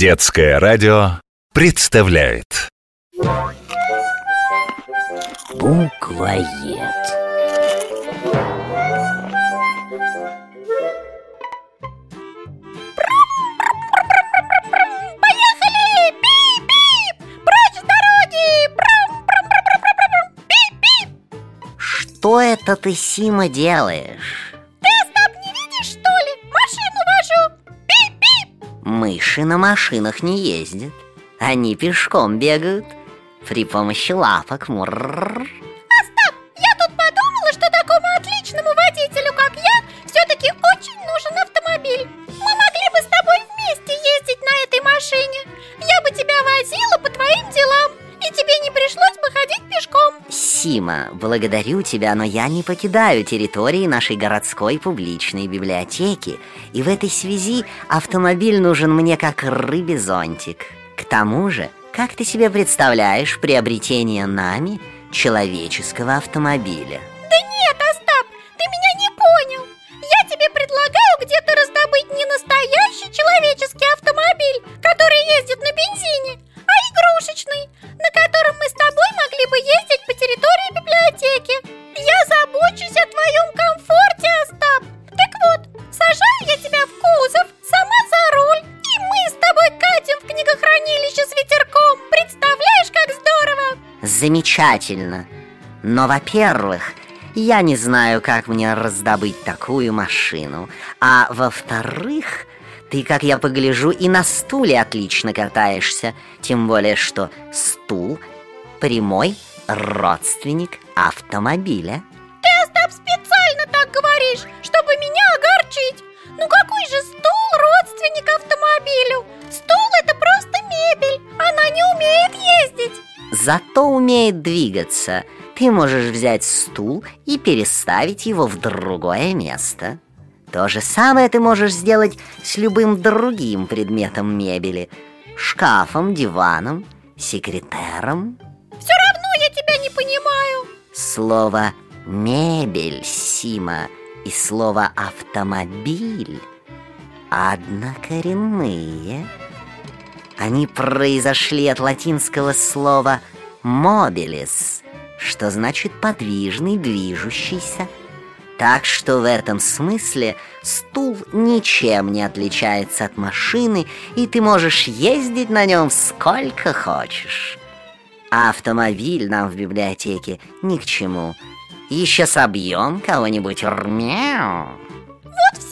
Детское радио представляет Буквоед. Поехали! Пип-пип! Прочь с дороги! Прам-прам-прам-прам-прам-прам! Пип-пип! Что это ты, Сима, делаешь? Мыши на машинах не ездят. Они пешком бегают при помощи лапок. Мурррр. Остап, я тут подумала, что такому отличному водителю, как я, все-таки очень нужен автомобиль. Мы могли бы с тобой вместе ездить на этой машине. Сима, благодарю тебя, но я не покидаю территории нашей городской публичной библиотеки, и в этой связи автомобиль нужен мне как рыбе зонтик. К тому же, как ты себе представляешь приобретение нами человеческого автомобиля? Книгохранилище с ветерком. Представляешь, как здорово? Замечательно. Но, во-первых, я не знаю, как мне раздобыть такую машину. А во-вторых, ты, как я погляжу, и на стуле отлично катаешься. Тем более, что стул — прямой родственник автомобиля. Зато умеет двигаться. Ты можешь взять стул и переставить его в другое место. То же самое ты можешь сделать с любым другим предметом мебели. Шкафом, диваном, секретером. Все равно я тебя не понимаю. Слово «мебель», Сима, и слово «автомобиль» однокоренные. Они произошли от латинского слова «mobilis», что значит «подвижный, движущийся». Так что в этом смысле стул ничем не отличается от машины, и ты можешь ездить на нем сколько хочешь. Автомобиль нам в библиотеке ни к чему. Еще собьем кого-нибудь. Мяу. Вот так.